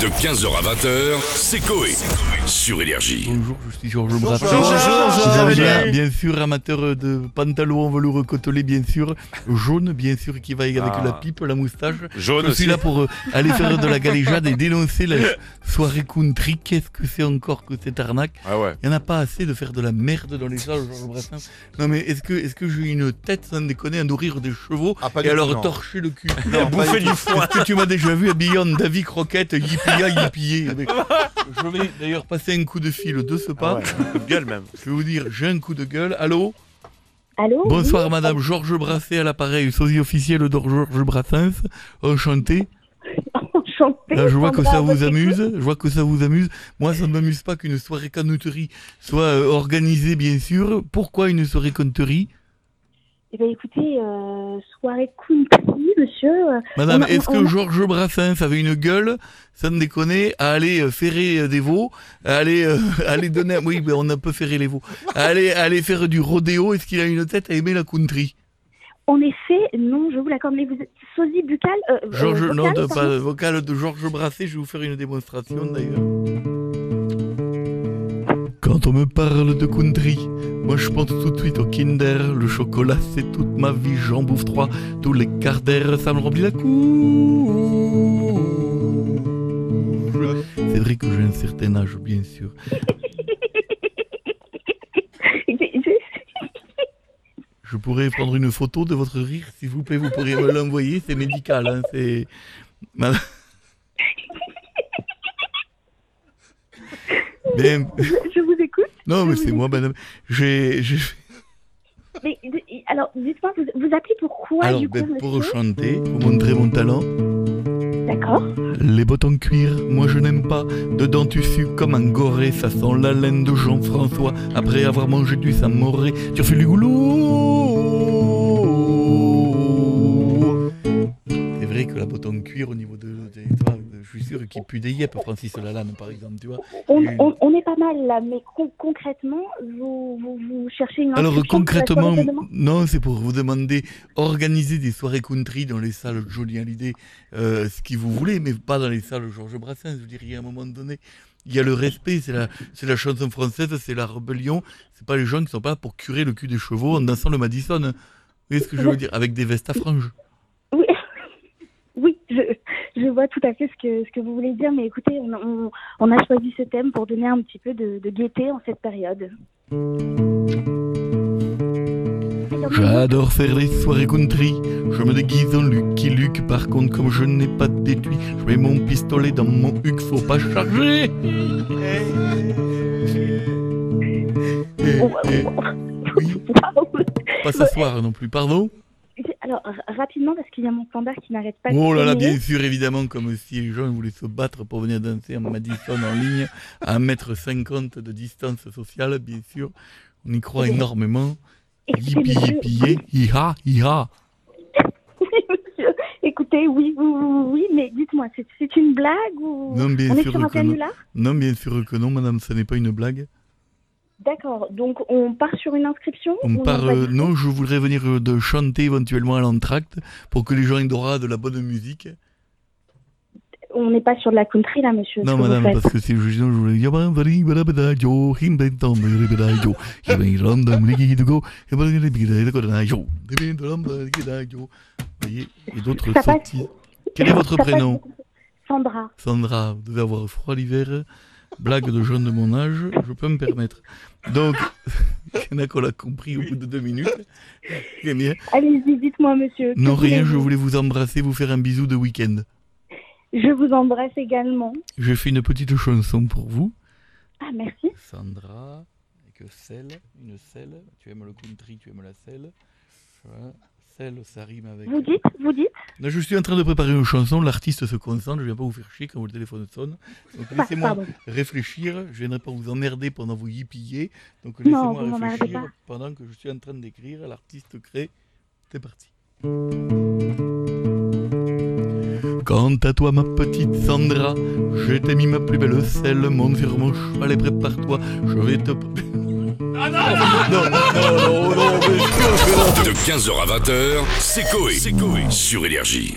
De 15h à 20h, c'est Coé. Sur Énergie. Bonjour, je suis Georges Brassens. Bonjour, Bien, bienvenue. bien sûr, amateur de pantalons en velours côtelé, bien sûr. Jaune, bien sûr, qui va avec Ah. la pipe, la moustache. Jaune Je suis aussi. là pour euh, aller faire de la galéjade et dénoncer la soirée country. Qu'est-ce que c'est encore que cette arnaque Ah ouais. Il n'y en a pas assez de faire de la merde dans les salles, Georges Brassens. Non mais est-ce que, est-ce que j'ai une tête, sans déconner, à nourrir des chevaux Ah, pas et à tout, leur non. torcher le cul? Bouffer du foin. Est-ce que tu m'as déjà vu habillé en Davy Croquette, yippia yippie avec- Je vais d'ailleurs passer un coup de fil de ce pas. Coup de gueule même. Je vais vous dire, j'ai un coup de gueule. Allô? Allô? Bonsoir oui madame Georges Brasset à l'appareil, sosie officiel de Georges Brassens. Enchanté. Enchantée. Là, je vois que ça vous amuse. Je vois que ça vous amuse. Moi, ça ne m'amuse pas qu'une soirée canouterie soit euh, organisée, bien sûr. Pourquoi une soirée canouterie Eh bien, écoutez, euh, soirée country, monsieur. Madame, est-ce que a- Georges Brassens avait une gueule, sans déconner, à aller euh, ferrer euh, des veaux, à aller, euh, à aller donner... Oui, ben, on a peu ferrer les veaux. À aller, à aller faire du rodéo. Est-ce qu'il a une tête à aimer la country? En effet, non, je vous l'accorde, mais vous êtes sosie buccale euh, euh, Georges, vocale, non, de, pas vocal de Georges Brassens, je vais vous faire une démonstration d'ailleurs. Quand on me parle de country, moi je pense tout de suite au Kinder. Le chocolat c'est toute ma vie, j'en bouffe trois. Tous les quarts d'heure, ça me remplit la couche. C'est vrai que j'ai un certain âge, bien sûr. Je- pourrais prendre une photo de votre rire, s'il vous plaît, vous pourriez me l'envoyer, c'est médical, hein, c'est... Bien, je. Non, mais c'est moi, madame. J'ai. Mais, de- alors, dites-moi, vous, vous appelez pourquoi, Alors, du coup, ben, pour chanter, pour montrer mon talent, D'accord. les bottes en cuir, moi je n'aime pas. Dedans tu sues comme un goré, ça sent la laine de Jean-François. Après avoir mangé du samoré, tu refais du goulot. C'est vrai que la botte en cuir au niveau de. de- je suis sûr qu'il pue des yeux, Francis Lalanne, par exemple, tu vois. On, Et- on- on est pas mal là, mais con- concrètement, vous, vous, vous cherchez une Alors concrètement, non, c'est pour vous demander organiser des soirées country dans les salles Jolie Hallyday, euh, ce qui vous voulez, mais pas dans les salles Georges Brassens. Je dirais à un moment donné, il y a le respect, c'est la, c'est la chanson française, c'est la rébellion. C'est pas les gens qui sont pas là pour curer le cul des chevaux en dansant le Madison. Vous voyez ce que je veux dire? Avec des vestes à franges. Je, vois tout à fait ce que, ce que vous voulez dire, mais écoutez, on, on, on a choisi ce thème pour donner un petit peu de, de gaieté en cette période. J'adore faire les soirées country. Je me déguise en Lucky Luke. Par contre, comme je n'ai pas d'étui, je mets mon pistolet dans mon huc, faut pas charger. Eh, eh, oui, pas s'asseoir non plus, pardon? Alors, rapidement, parce qu'il y a mon standard qui n'arrête pas de Oh là là, bien sûr, évidemment, comme si les gens voulaient se battre pour venir danser en Madison en ligne, à 1m50 de distance sociale, bien sûr. On y croit Oui. énormément. Écoutez, Yippee, monsieur, yippee, hi-ha, hi-ha. oui, écoutez, oui, oui, oui, oui, mais dites-moi, c'est- une blague ou Non, bien on est sûr sur un que non. Non, bien sûr que non, madame, ce n'est pas une blague. D'accord, donc on part sur une inscription On part, euh, non, je voudrais venir euh, de chanter éventuellement à l'entracte pour que les gens aient droit à de la bonne musique. On n'est pas sur de la country là, monsieur. Non, madame, parce que si je, je voulais dire, et d'autres sottises. Quel est votre prénom? Sandra. Sandra, vous devez avoir froid l'hiver. Blague de jeunes de mon âge, je peux me permettre. Donc, il y en a qu'on l'a compris au bout de deux minutes. Allez-y, dites-moi, monsieur. Non, rien, je voulais vous embrasser, vous faire un bisou de week-end. Je vous embrasse également. J'ai fait une petite chanson pour vous. Ah, merci. Sandra, avec sel, une selle. Tu aimes le country, tu aimes la selle. Voilà. Sel, ça rime avec. Vous dites, vous dites je suis en train de préparer une chanson, l'artiste se concentre, je viens pas vous faire chier quand le téléphone sonne. Donc laissez-moi réfléchir, je viendrai pas vous emmerder pendant vous yippiller. Donc laissez-moi réfléchir pendant que je suis en train d'écrire, l'artiste crée. C'est parti. Quant à toi, ma petite Sandra, je t'ai mis ma plus belle selle, monte sur mon cheval et prépare-toi, je vais te... Ah. De 15h à 20h, c'est Coé. Sur Énergie.